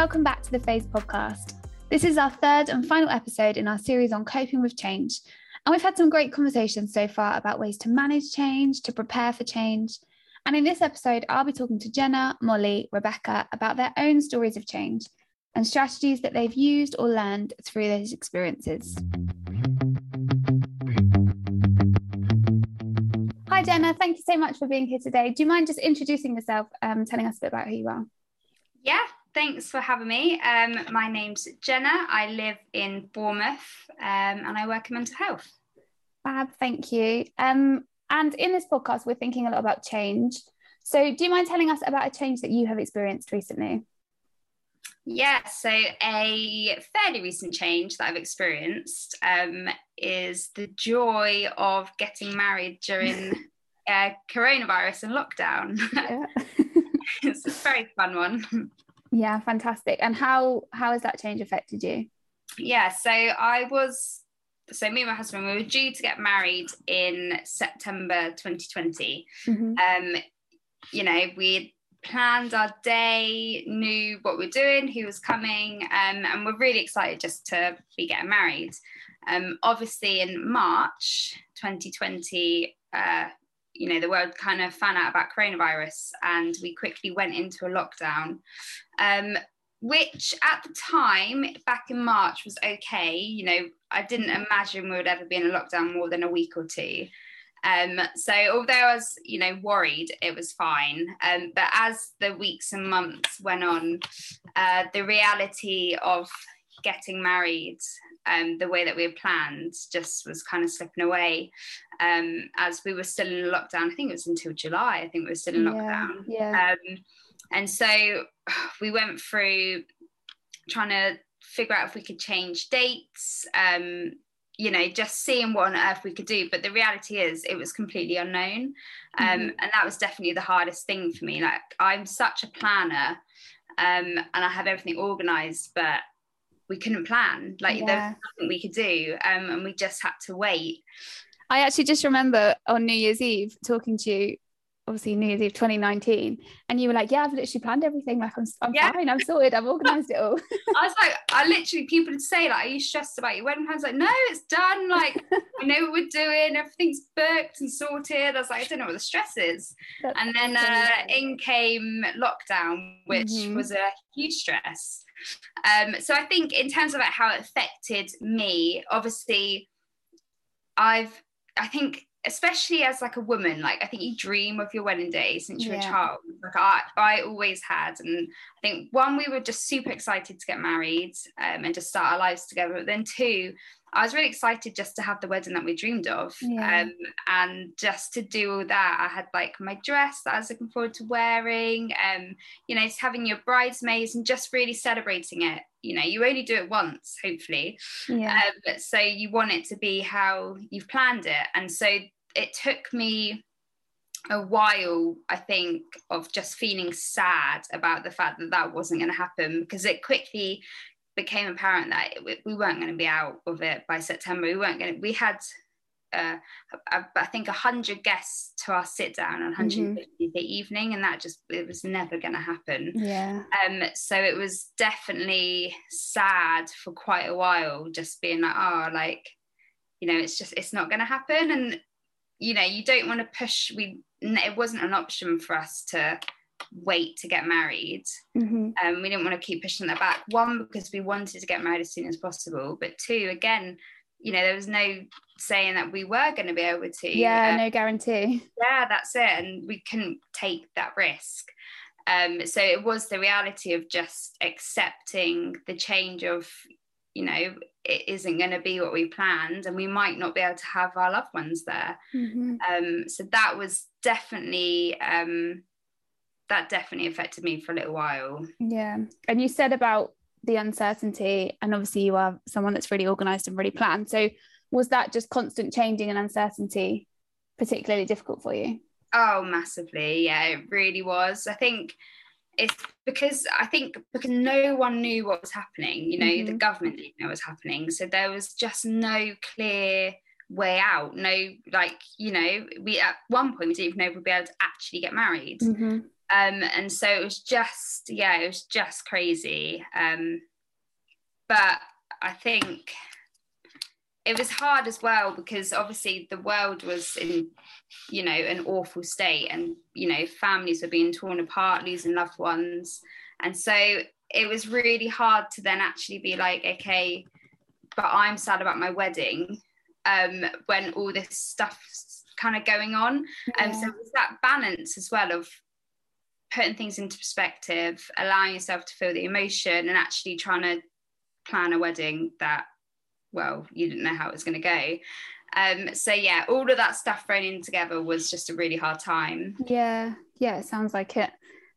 welcome back to the Phase podcast. This is our third and final episode in our series on coping with change. And we've had some great conversations so far about ways to manage change, to prepare for change. And in this episode, I'll be talking to Jenna, Molly, Rebecca about their own stories of change and strategies that they've used or learned through those experiences. Hi, Jenna. Thank you so much for being here today. Do you mind just introducing yourself, um, telling us a bit about who you are? Yeah, thanks for having me. Um, my name's Jenna. I live in Bournemouth um, and I work in mental health. Fab, thank you. Um, and in this podcast, we're thinking a lot about change. So, do you mind telling us about a change that you have experienced recently? Yeah, so a fairly recent change that I've experienced um, is the joy of getting married during uh, coronavirus and lockdown. Yeah. it's a very fun one. Yeah, fantastic. And how how has that change affected you? Yeah, so I was so me and my husband we were due to get married in September 2020. Mm-hmm. Um, you know, we planned our day, knew what we are doing, who was coming, um, and we're really excited just to be getting married. Um, obviously, in March 2020, uh, you know, the world kind of found out about coronavirus, and we quickly went into a lockdown. Um, which at the time, back in March, was okay. You know, I didn't imagine we would ever be in a lockdown more than a week or two. Um, so although I was, you know, worried, it was fine. Um, but as the weeks and months went on, uh, the reality of getting married um, the way that we had planned just was kind of slipping away um, as we were still in lockdown. I think it was until July. I think we were still in yeah, lockdown. Yeah. Um, and so we went through trying to figure out if we could change dates. Um, you know, just seeing what on earth we could do. But the reality is, it was completely unknown. Um, mm-hmm. And that was definitely the hardest thing for me. Like, I'm such a planner um, and I have everything organized, but we couldn't plan. Like, yeah. there was nothing we could do. Um, and we just had to wait. I actually just remember on New Year's Eve talking to you obviously New Year's Eve 2019, and you were like, "Yeah, I've literally planned everything. Like, I'm, I'm yeah. fine. I'm sorted. I've organised it all." I was like, I literally people would say like, "Are you stressed about your wedding?" I was like, "No, it's done. Like, I know what we're doing. Everything's booked and sorted." I was like, "I don't know what the stress is." That's and then uh, in came lockdown, which mm-hmm. was a huge stress. Um, so I think in terms of like how it affected me, obviously, I've I think especially as like a woman like i think you dream of your wedding day since you're yeah. a child like i i always had and i think one we were just super excited to get married um, and just start our lives together but then two I was really excited just to have the wedding that we dreamed of. Yeah. Um, and just to do all that, I had like my dress that I was looking forward to wearing, um, you know, just having your bridesmaids and just really celebrating it. You know, you only do it once, hopefully. Yeah. Um, so you want it to be how you've planned it. And so it took me a while, I think, of just feeling sad about the fact that that wasn't going to happen because it quickly became apparent that it, we weren't going to be out of it by September. We weren't going to, we had, uh, I, I think, 100 guests to our sit down on 150th mm-hmm. evening, and that just, it was never going to happen. Yeah. Um, so it was definitely sad for quite a while, just being like, oh, like, you know, it's just, it's not going to happen. And, you know, you don't want to push, we, it wasn't an option for us to, wait to get married. Mm-hmm. Um, we didn't want to keep pushing that back. One, because we wanted to get married as soon as possible, but two, again, you know, there was no saying that we were going to be able to. Yeah, um, no guarantee. Yeah, that's it. And we couldn't take that risk. Um, so it was the reality of just accepting the change of, you know, it isn't going to be what we planned and we might not be able to have our loved ones there. Mm-hmm. Um, so that was definitely um, that definitely affected me for a little while. Yeah. And you said about the uncertainty, and obviously you are someone that's really organized and really planned. So was that just constant changing and uncertainty particularly difficult for you? Oh, massively. Yeah, it really was. I think it's because I think because no one knew what was happening, you know, mm-hmm. the government didn't know what was happening. So there was just no clear way out. No, like, you know, we at one point we didn't even know we'd be able to actually get married. Mm-hmm Um, and so it was just, yeah, it was just crazy. Um, but I think it was hard as well because obviously the world was in, you know, an awful state, and you know, families were being torn apart, losing loved ones, and so it was really hard to then actually be like, okay, but I'm sad about my wedding um, when all this stuff's kind of going on. And um, so it's that balance as well of putting things into perspective, allowing yourself to feel the emotion, and actually trying to plan a wedding that, well, you didn't know how it was going to go. Um, so yeah, all of that stuff thrown in together was just a really hard time. Yeah, yeah, it sounds like it.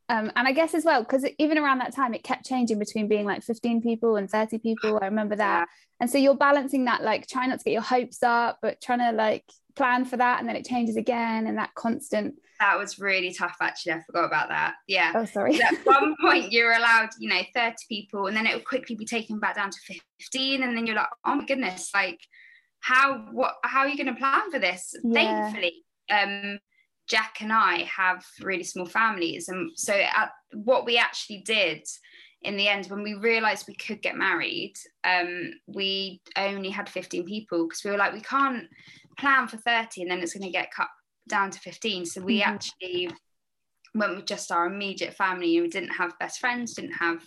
Um, and I guess as well, because even around that time, it kept changing between being like 15 people and 30 people. I remember that. Yeah. And so you're balancing that, like trying not to get your hopes up, but trying to like plan for that. And then it changes again and that constant. That was really tough, actually. I forgot about that. Yeah. Oh, sorry. At one point, you're allowed, you know, 30 people, and then it will quickly be taken back down to 15. And then you're like, oh my goodness, like, how what how are you going to plan for this yeah. thankfully um Jack and I have really small families. And so, at, what we actually did in the end, when we realized we could get married, um, we only had 15 people because we were like, we can't plan for 30 and then it's going to get cut down to 15. So, we mm-hmm. actually went with just our immediate family. And we didn't have best friends, didn't have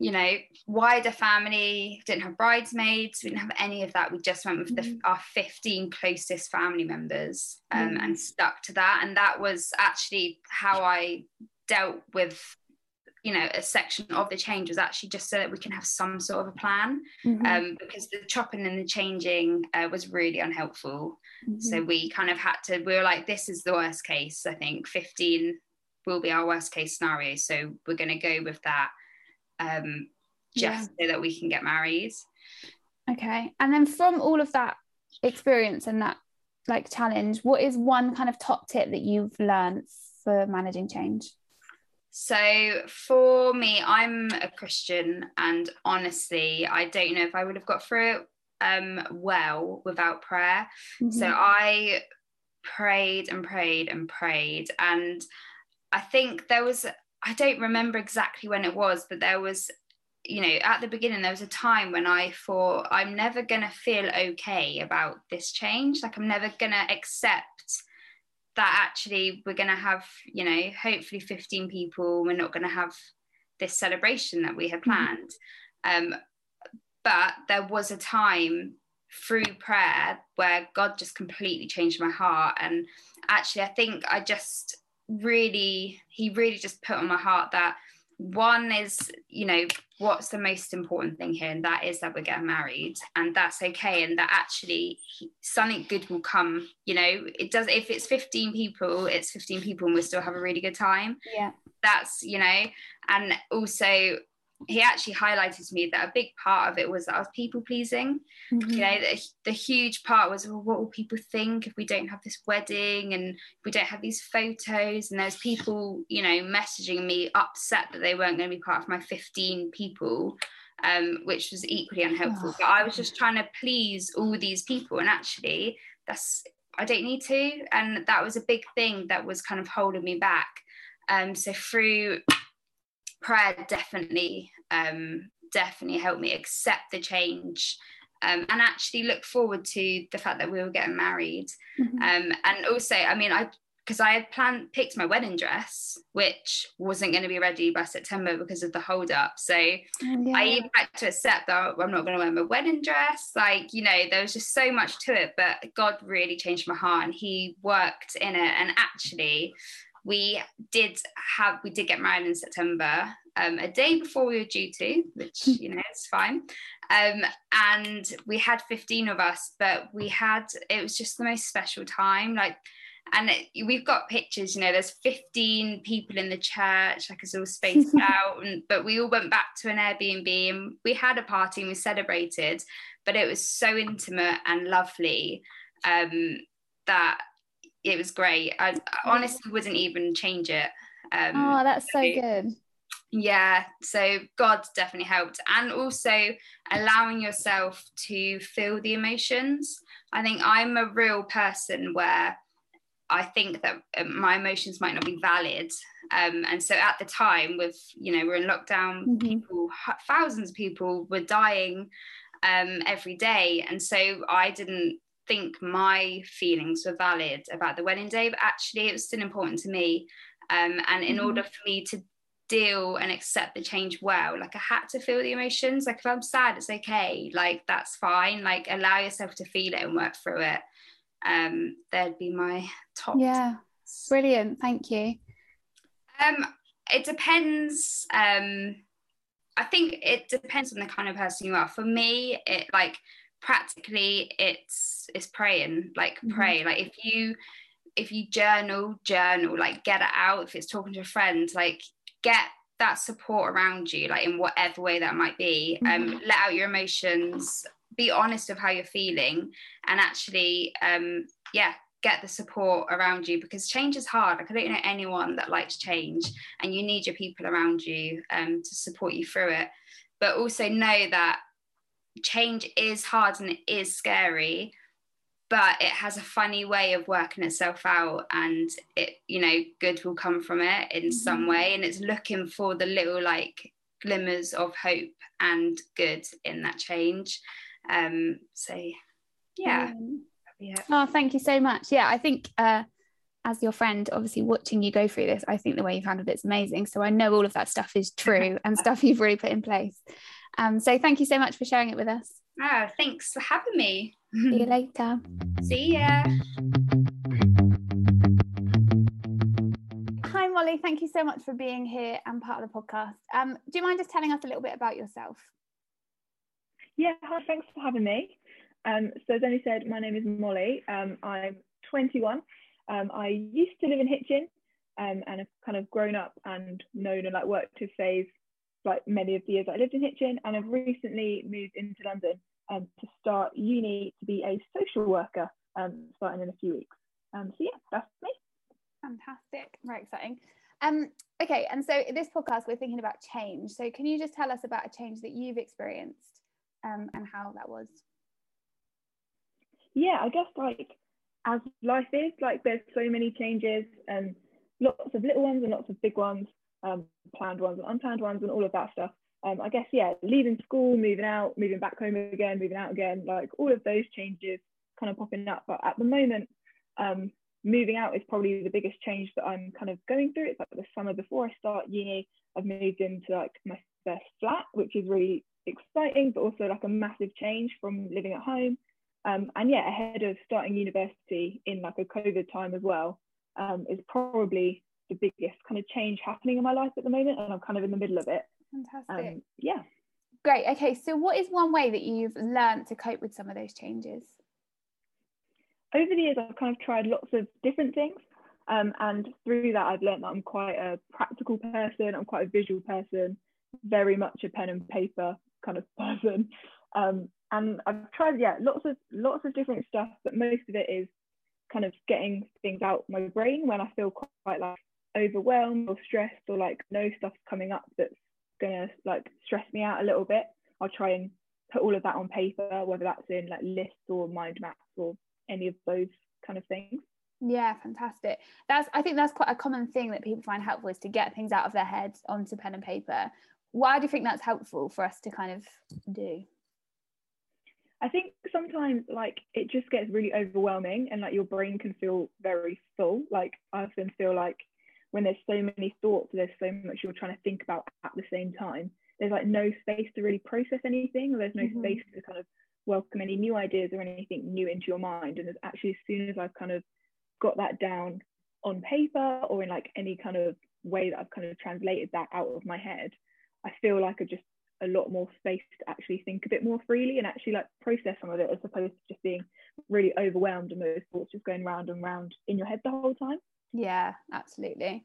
you know, wider family, didn't have bridesmaids, we didn't have any of that. We just went with the, mm. our 15 closest family members um, mm. and stuck to that. And that was actually how I dealt with, you know, a section of the change was actually just so that we can have some sort of a plan mm-hmm. um, because the chopping and the changing uh, was really unhelpful. Mm-hmm. So we kind of had to, we were like, this is the worst case. I think 15 will be our worst case scenario. So we're going to go with that um, just yeah. so that we can get married. Okay. And then from all of that experience and that like challenge, what is one kind of top tip that you've learned for managing change? So for me, I'm a Christian, and honestly, I don't know if I would have got through it um, well without prayer. Mm-hmm. So I prayed and prayed and prayed, and I think there was I don't remember exactly when it was, but there was, you know, at the beginning, there was a time when I thought, I'm never going to feel okay about this change. Like, I'm never going to accept that actually we're going to have, you know, hopefully 15 people. We're not going to have this celebration that we had mm-hmm. planned. Mm-hmm. Um, but there was a time through prayer where God just completely changed my heart. And actually, I think I just really he really just put on my heart that one is you know what's the most important thing here and that is that we're getting married and that's okay and that actually something good will come you know. It does if it's 15 people it's 15 people and we'll still have a really good time. Yeah. That's you know and also he actually highlighted to me that a big part of it was that I was people pleasing. Mm-hmm. You know, the, the, huge part was, well, what will people think if we don't have this wedding and we don't have these photos? And there's people, you know, messaging me upset that they weren't going to be part of my 15 people, um, which was equally unhelpful. Oh. But I was just trying to please all these people, and actually, that's I don't need to, and that was a big thing that was kind of holding me back. Um, so through prayer definitely um, definitely helped me accept the change um, and actually look forward to the fact that we were getting married mm-hmm. um, and also i mean i because i had planned picked my wedding dress which wasn't going to be ready by september because of the hold up so oh, yeah. i even had to accept that i'm not going to wear my wedding dress like you know there was just so much to it but god really changed my heart and he worked in it and actually we did have we did get married in September, um, a day before we were due to, which hmm. you know it's fine. Um, and we had 15 of us, but we had it was just the most special time. Like, and it, we've got pictures. You know, there's 15 people in the church, like it's all spaced out. And but we all went back to an Airbnb and we had a party and we celebrated. But it was so intimate and lovely um, that it was great. I, I honestly wouldn't even change it. Um, oh, that's so good. Yeah, so God definitely helped, and also allowing yourself to feel the emotions. I think I'm a real person where I think that um, my emotions might not be valid. Um, and so at the time, with you know, we're in lockdown, mm-hmm. people, thousands of people were dying um, every day, and so I didn't think my feelings were valid about the wedding day, but actually, it was still important to me. Um, and in mm-hmm. order for me to deal and accept the change well, like I had to feel the emotions. Like if I'm sad, it's okay. Like that's fine. Like allow yourself to feel it and work through it um, they'd be my top. Yeah, tips. brilliant. Thank you. Um, it depends. Um, I think it depends on the kind of person you are. For me, it like practically it's it's praying, like mm-hmm. pray. Like if you if you journal, journal, like get it out. If it's talking to a friend, like get that support around you, like in whatever way that might be. Um, mm-hmm. let out your emotions be honest of how you're feeling and actually um yeah get the support around you because change is hard like i don't know anyone that likes change and you need your people around you um to support you through it but also know that change is hard and it is scary but it has a funny way of working itself out and it you know good will come from it in mm-hmm. some way and it's looking for the little like glimmers of hope and good in that change um, so yeah. yeah. Oh, thank you so much. Yeah, I think uh, as your friend, obviously watching you go through this, I think the way you've handled it's amazing. So I know all of that stuff is true and stuff you've really put in place. Um, so thank you so much for sharing it with us. Oh, thanks for having me. See you later. See ya. Hi, Molly. Thank you so much for being here and part of the podcast. Um, do you mind just telling us a little bit about yourself? Yeah, hi, thanks for having me. Um, so as Emily said, my name is Molly. Um, I'm 21. Um, I used to live in Hitchin um, and have kind of grown up and known and like worked to phase like many of the years I lived in Hitchin and I've recently moved into London um, to start uni to be a social worker um, starting in a few weeks. Um, so yeah, that's me. Fantastic, very exciting. Um, okay, and so this podcast we're thinking about change. So can you just tell us about a change that you've experienced um, and how that was? Yeah, I guess like as life is, like there's so many changes and lots of little ones and lots of big ones, um, planned ones and unplanned ones and all of that stuff. Um, I guess yeah, leaving school, moving out, moving back home again, moving out again, like all of those changes kind of popping up. But at the moment, um, moving out is probably the biggest change that I'm kind of going through. It's like the summer before I start uni, I've moved into like my first flat, which is really exciting, but also like a massive change from living at home. Um, and yeah, ahead of starting university in like a COVID time as well, um, is probably the biggest kind of change happening in my life at the moment, and I'm kind of in the middle of it. Fantastic. Um, yeah. Great. Okay, so what is one way that you've learned to cope with some of those changes? Over the years, I've kind of tried lots of different things. Um, and through that, I've learned that I'm quite a practical person, I'm quite a visual person, very much a pen and paper kind of person. Um, and I've tried, yeah, lots of lots of different stuff, but most of it is kind of getting things out my brain when I feel quite, quite like overwhelmed or stressed or like no stuff's coming up that's gonna like stress me out a little bit. I'll try and put all of that on paper, whether that's in like lists or mind maps or any of those kind of things. Yeah, fantastic. That's I think that's quite a common thing that people find helpful is to get things out of their heads onto pen and paper why do you think that's helpful for us to kind of do? I think sometimes like it just gets really overwhelming and like your brain can feel very full. Like I often feel like when there's so many thoughts, there's so much you're trying to think about at the same time. There's like no space to really process anything, or there's no mm-hmm. space to kind of welcome any new ideas or anything new into your mind. And actually, as soon as I've kind of got that down on paper or in like any kind of way that I've kind of translated that out of my head, I feel like I just a lot more space to actually think a bit more freely and actually like process some of it as opposed to just being really overwhelmed and those thoughts just going round and round in your head the whole time. Yeah, absolutely.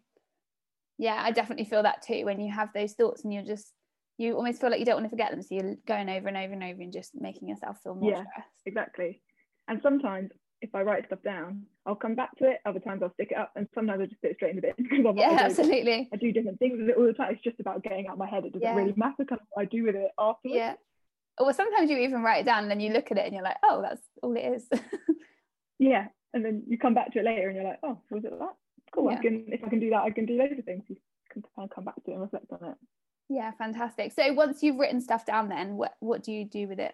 Yeah, I definitely feel that too when you have those thoughts and you're just you almost feel like you don't want to forget them so you're going over and over and over and just making yourself feel more yeah, stressed. Exactly. And sometimes if I write stuff down, I'll come back to it. Other times I'll stick it up, and sometimes I'll just put it straight in the bin because I'm yeah, like, absolutely. I do different things with it all the time. It's just about getting out my head. It doesn't yeah. really matter kind of what I do with it afterwards. Yeah. Or sometimes you even write it down and then you look at it and you're like, oh, that's all it is. yeah, and then you come back to it later and you're like oh was it that? Cool yeah. I can if I can do that I can do loads of things. You can kind of come back to it and reflect on it. Yeah fantastic. So once you've written stuff down then what what do you do with it?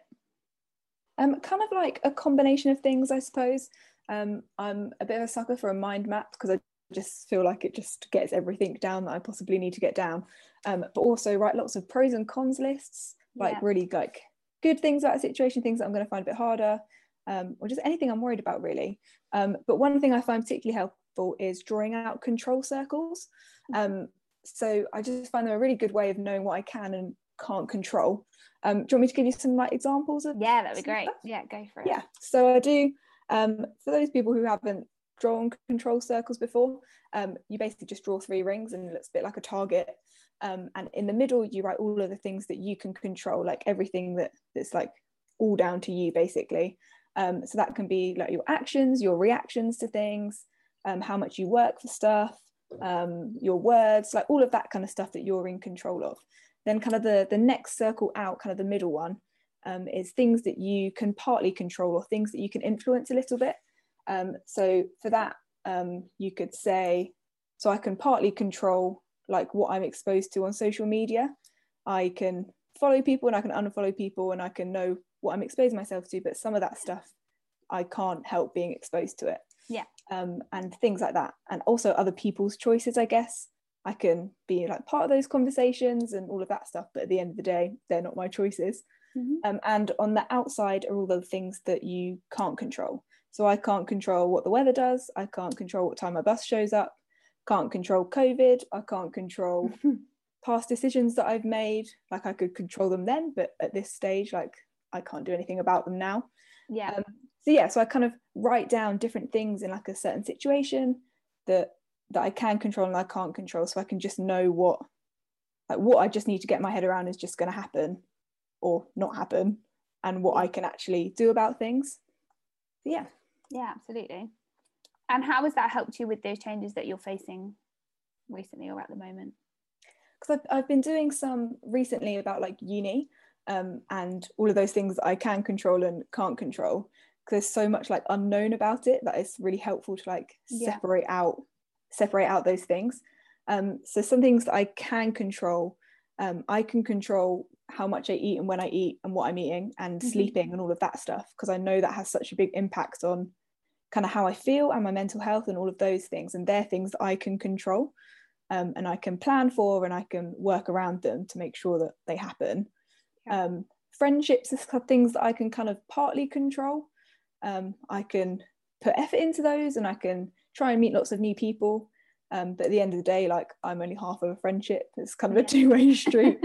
Um kind of like a combination of things I suppose. Um I'm a bit of a sucker for a mind map because I just feel like it just gets everything down that I possibly need to get down. Um but also write lots of pros and cons lists like yeah. really like good things about a situation things that I'm going to find a bit harder um, or just anything I'm worried about really. Um, but one thing I find particularly helpful is drawing out control circles. Um, so I just find them a really good way of knowing what I can and can't control. Um, do you want me to give you some like examples of? Yeah, that'd be great. Stuff? Yeah, go for it. Yeah, so I do. Um, for those people who haven't drawn control circles before, um, you basically just draw three rings and it looks a bit like a target. Um, and in the middle, you write all of the things that you can control, like everything that that's like all down to you, basically. Um, so that can be like your actions, your reactions to things, um, how much you work for stuff, um, your words, like all of that kind of stuff that you're in control of. Then kind of the, the next circle out, kind of the middle one, um, is things that you can partly control or things that you can influence a little bit. Um, so for that, um, you could say, so I can partly control like what I'm exposed to on social media. I can follow people and I can unfollow people and I can know what I'm exposing myself to, but some of that stuff I can't help being exposed to it. Yeah. Um, and things like that. And also other people's choices, I guess. I can be like part of those conversations and all of that stuff, but at the end of the day, they're not my choices. Mm-hmm. Um, and on the outside are all the things that you can't control. So I can't control what the weather does. I can't control what time my bus shows up. Can't control COVID. I can't control past decisions that I've made. Like I could control them then, but at this stage, like I can't do anything about them now. Yeah. Um, so yeah, so I kind of write down different things in like a certain situation that that I can control and I can't control, so I can just know what like what I just need to get my head around is just going to happen or not happen, and what I can actually do about things. So, yeah. Yeah, absolutely. And how has that helped you with those changes that you're facing recently or at the moment? Because I've, I've been doing some recently about like uni um, and all of those things I can control and can't control. Because there's so much like unknown about it that it's really helpful to like yeah. separate out separate out those things. Um, so some things that I can control, um, I can control how much I eat and when I eat and what I'm eating and mm-hmm. sleeping and all of that stuff because I know that has such a big impact on kind of how I feel and my mental health and all of those things. And they're things that I can control um, and I can plan for and I can work around them to make sure that they happen. Yeah. Um, friendships are things that I can kind of partly control. Um, I can put effort into those and I can try and meet lots of new people. Um, but at the end of the day, like I'm only half of a friendship. It's kind of a two-way street.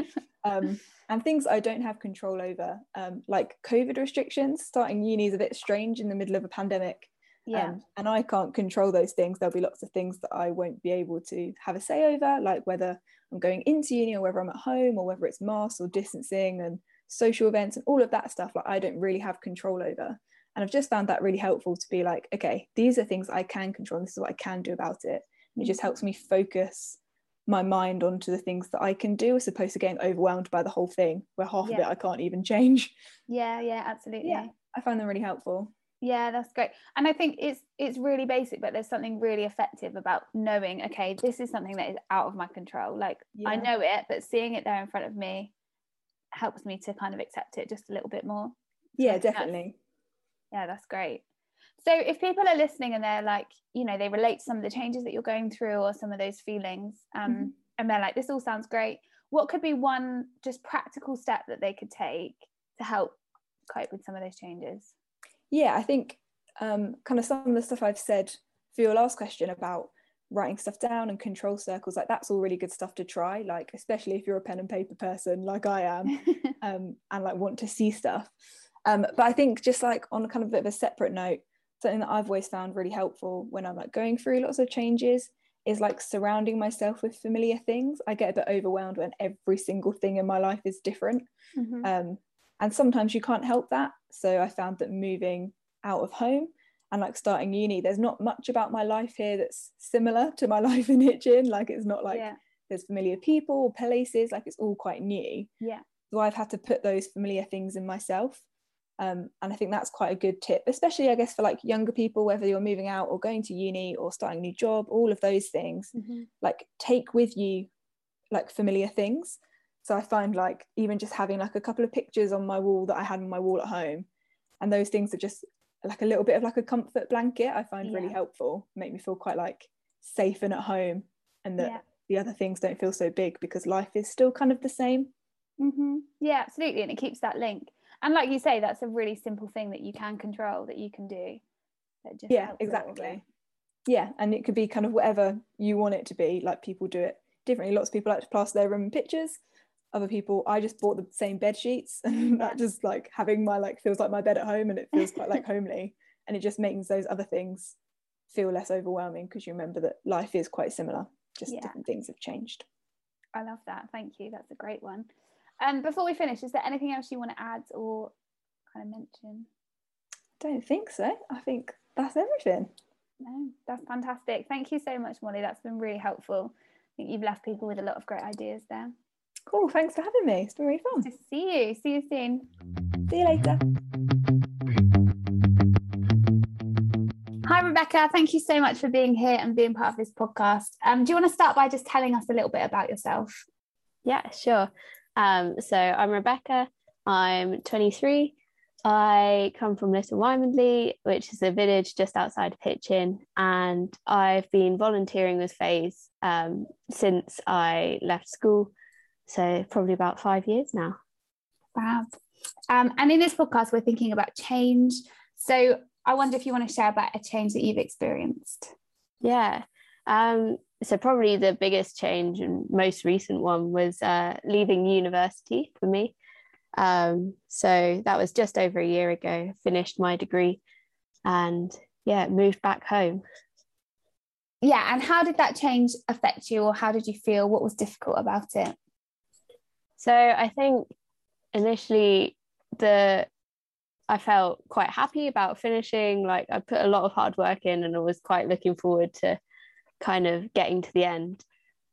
um, and things I don't have control over, um, like COVID restrictions. Starting uni is a bit strange in the middle of a pandemic. Yeah. Um, and I can't control those things. There'll be lots of things that I won't be able to have a say over, like whether I'm going into uni or whether I'm at home or whether it's masks or distancing and social events and all of that stuff. Like I don't really have control over. And I've just found that really helpful to be like, okay, these are things I can control. And this is what I can do about it. And it just helps me focus my mind onto the things that I can do as opposed to getting overwhelmed by the whole thing where half yeah. of it I can't even change. Yeah, yeah, absolutely. Yeah, I find them really helpful yeah that's great. And i think it's it's really basic but there's something really effective about knowing okay this is something that is out of my control. Like yeah. i know it but seeing it there in front of me helps me to kind of accept it just a little bit more. Yeah definitely. That's, yeah that's great. So if people are listening and they're like you know they relate to some of the changes that you're going through or some of those feelings um mm-hmm. and they're like this all sounds great what could be one just practical step that they could take to help cope with some of those changes yeah, I think um, kind of some of the stuff I've said for your last question about writing stuff down and control circles like that's all really good stuff to try like especially if you're a pen and paper person like i am um, and like want to see stuff. Um, but i think just like on a kind of a bit of a separate note something that i've always found really helpful when i'm like going through lots of changes is like surrounding myself with familiar things. I get a bit overwhelmed when every single thing in my life is different. Mm-hmm. um, and sometimes you can't help that so i found that moving out of home and like starting uni there's not much about my life here that's similar to my life in hitchin like it's not like yeah. there's familiar people or places like it's all quite new yeah so i've had to put those familiar things in myself Um, and I think that's quite a good tip, especially I guess for like younger people, whether you're moving out or going to uni or starting a new job, all of those things, mm-hmm. like take with you like familiar things. So I find like even just having like a couple of pictures on my wall that I had on my wall at home, and those things are just like a little bit of like a comfort blanket. I find yeah. really helpful, make me feel quite like safe and at home, and that yeah. the other things don't feel so big because life is still kind of the same. Mm-hmm. Yeah, absolutely, and it keeps that link and like you say that's a really simple thing that you can control that you can do yeah exactly yeah and it could be kind of whatever you want it to be like people do it differently lots of people like to plaster their room in pictures other people i just bought the same bed sheets and that just like having my like feels like my bed at home and it feels quite like homely and it just makes those other things feel less overwhelming because you remember that life is quite similar just yeah. different things have changed i love that thank you that's a great one um, before we finish, is there anything else you want to add or kind of mention? I Don't think so. I think that's everything. No, that's fantastic. Thank you so much, Molly. That's been really helpful. I think you've left people with a lot of great ideas there. Cool. Thanks for having me. It's been really fun. to see you. See you soon. See you later. Hi, Rebecca. Thank you so much for being here and being part of this podcast. Um, do you want to start by just telling us a little bit about yourself? Yeah, sure. Um, so I'm Rebecca, I'm 23. I come from Little Wymondley, which is a village just outside Hitchin, and I've been volunteering with Phase um, since I left school. So probably about five years now. Wow. Um, and in this podcast, we're thinking about change. So I wonder if you want to share about a change that you've experienced. Yeah. Um, so probably the biggest change and most recent one was uh, leaving university for me. Um, so that was just over a year ago. Finished my degree, and yeah, moved back home. Yeah, and how did that change affect you, or how did you feel? What was difficult about it? So I think initially the I felt quite happy about finishing. Like I put a lot of hard work in, and I was quite looking forward to kind of getting to the end.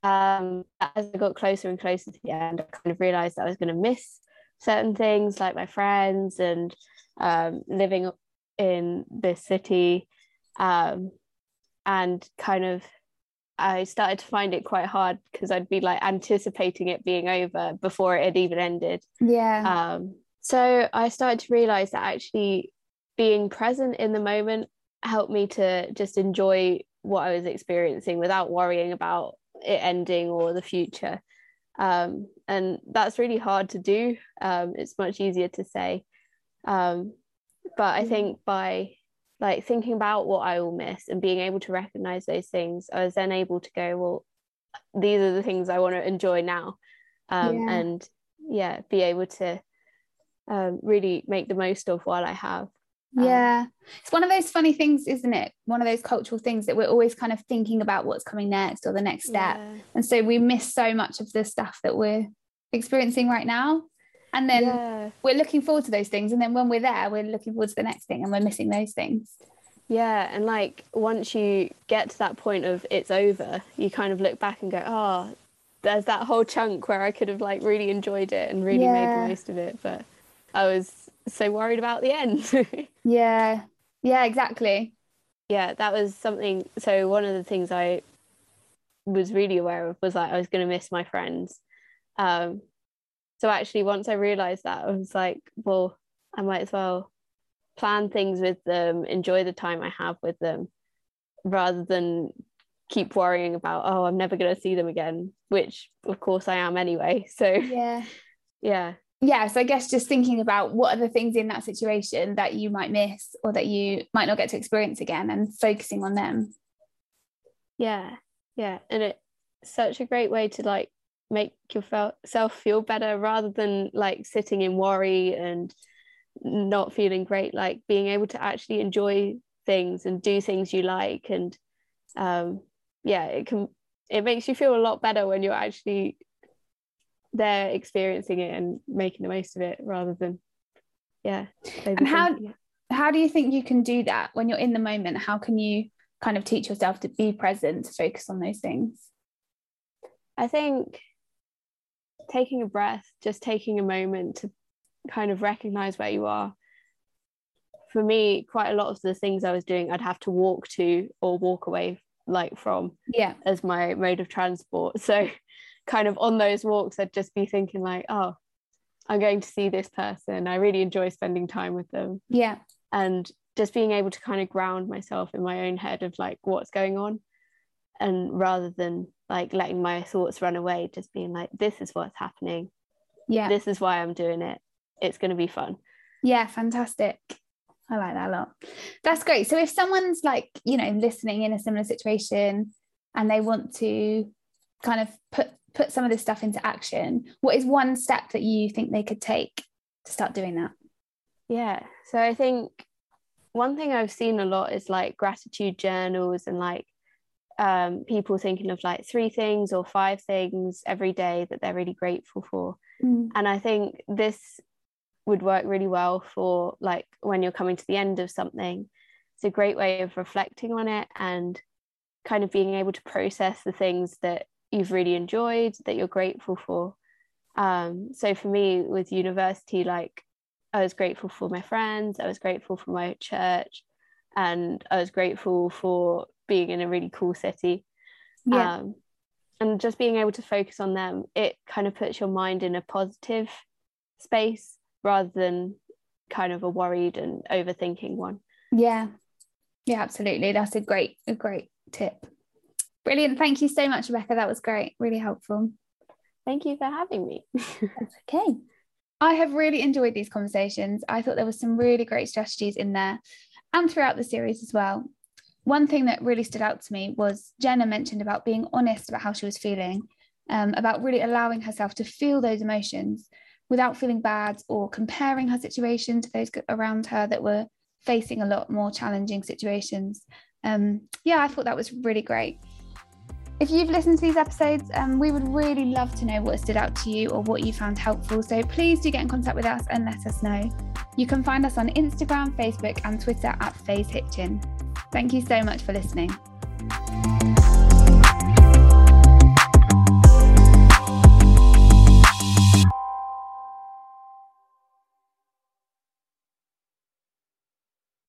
Um, as I got closer and closer to the end, I kind of realized that I was going to miss certain things like my friends and um, living in this city. Um, and kind of, I started to find it quite hard because I'd be like anticipating it being over before it had even ended. Yeah. Um, so I started to realize that actually being present in the moment helped me to just enjoy what I was experiencing without worrying about it ending or the future. Um, and that's really hard to do. Um, it's much easier to say. Um, but I think by like thinking about what I will miss and being able to recognize those things, I was then able to go, well, these are the things I want to enjoy now. Um, yeah. And yeah, be able to um, really make the most of what I have. Um, yeah. It's one of those funny things, isn't it? One of those cultural things that we're always kind of thinking about what's coming next or the next step. Yeah. And so we miss so much of the stuff that we're experiencing right now. And then yeah. we're looking forward to those things. And then when we're there, we're looking forward to the next thing and we're missing those things. Yeah. And like once you get to that point of it's over, you kind of look back and go, oh, there's that whole chunk where I could have like really enjoyed it and really yeah. made the most of it. But I was so worried about the end. yeah. Yeah, exactly. Yeah, that was something. So, one of the things I was really aware of was like I was going to miss my friends. Um, so, actually, once I realized that, I was like, well, I might as well plan things with them, enjoy the time I have with them, rather than keep worrying about, oh, I'm never going to see them again, which of course I am anyway. So, yeah. Yeah yeah so i guess just thinking about what are the things in that situation that you might miss or that you might not get to experience again and focusing on them yeah yeah and it's such a great way to like make yourself feel better rather than like sitting in worry and not feeling great. Like being able to actually enjoy things and do things you like and um yeah it can it makes you feel a lot better when you're actually they're experiencing it and making the most of it rather than yeah and how how do you think you can do that when you're in the moment? How can you kind of teach yourself to be present to focus on those things? I think taking a breath just taking a moment to kind of recognize where you are for me, quite a lot of the things I was doing, I'd have to walk to or walk away like from yeah as my mode of transport. So kind of on those walks, I'd just be thinking like, oh, I'm going to see this person. I really enjoy spending time with them. Yeah. And just being able to kind of ground myself in my own head of like what's going on. And rather than like letting my thoughts run away, just being like, this is what's happening. Yeah. This is why I'm doing it. It's going to be fun. Yeah, fantastic. I like that a lot. That's great. So if someone's like, you know, listening in a similar situation and they want to kind of put put some of this stuff into action, what is one step that you think they could take to start doing that? Yeah. So I think one thing I've seen a lot is like gratitude journals and like um, people thinking of like three things or five things every day that they're really grateful for. Mm. And I think this would work really well for like when you're coming to the end of something. It's a great way of reflecting on it and kind of being able to process the things that you've really enjoyed that you're grateful for um, so for me with university like i was grateful for my friends i was grateful for my church and i was grateful for being in a really cool city yeah. um, and just being able to focus on them it kind of puts your mind in a positive space rather than kind of a worried and overthinking one yeah yeah absolutely that's a great a great tip Brilliant. Thank you so much, Rebecca. That was great. Really helpful. Thank you for having me. That's okay. I have really enjoyed these conversations. I thought there were some really great strategies in there and throughout the series as well. One thing that really stood out to me was Jenna mentioned about being honest about how she was feeling, um, about really allowing herself to feel those emotions without feeling bad or comparing her situation to those around her that were facing a lot more challenging situations. Um, yeah, I thought that was really great. If you've listened to these episodes, um, we would really love to know what stood out to you or what you found helpful. So please do get in contact with us and let us know. You can find us on Instagram, Facebook, and Twitter at Phase Hitchin. Thank you so much for listening.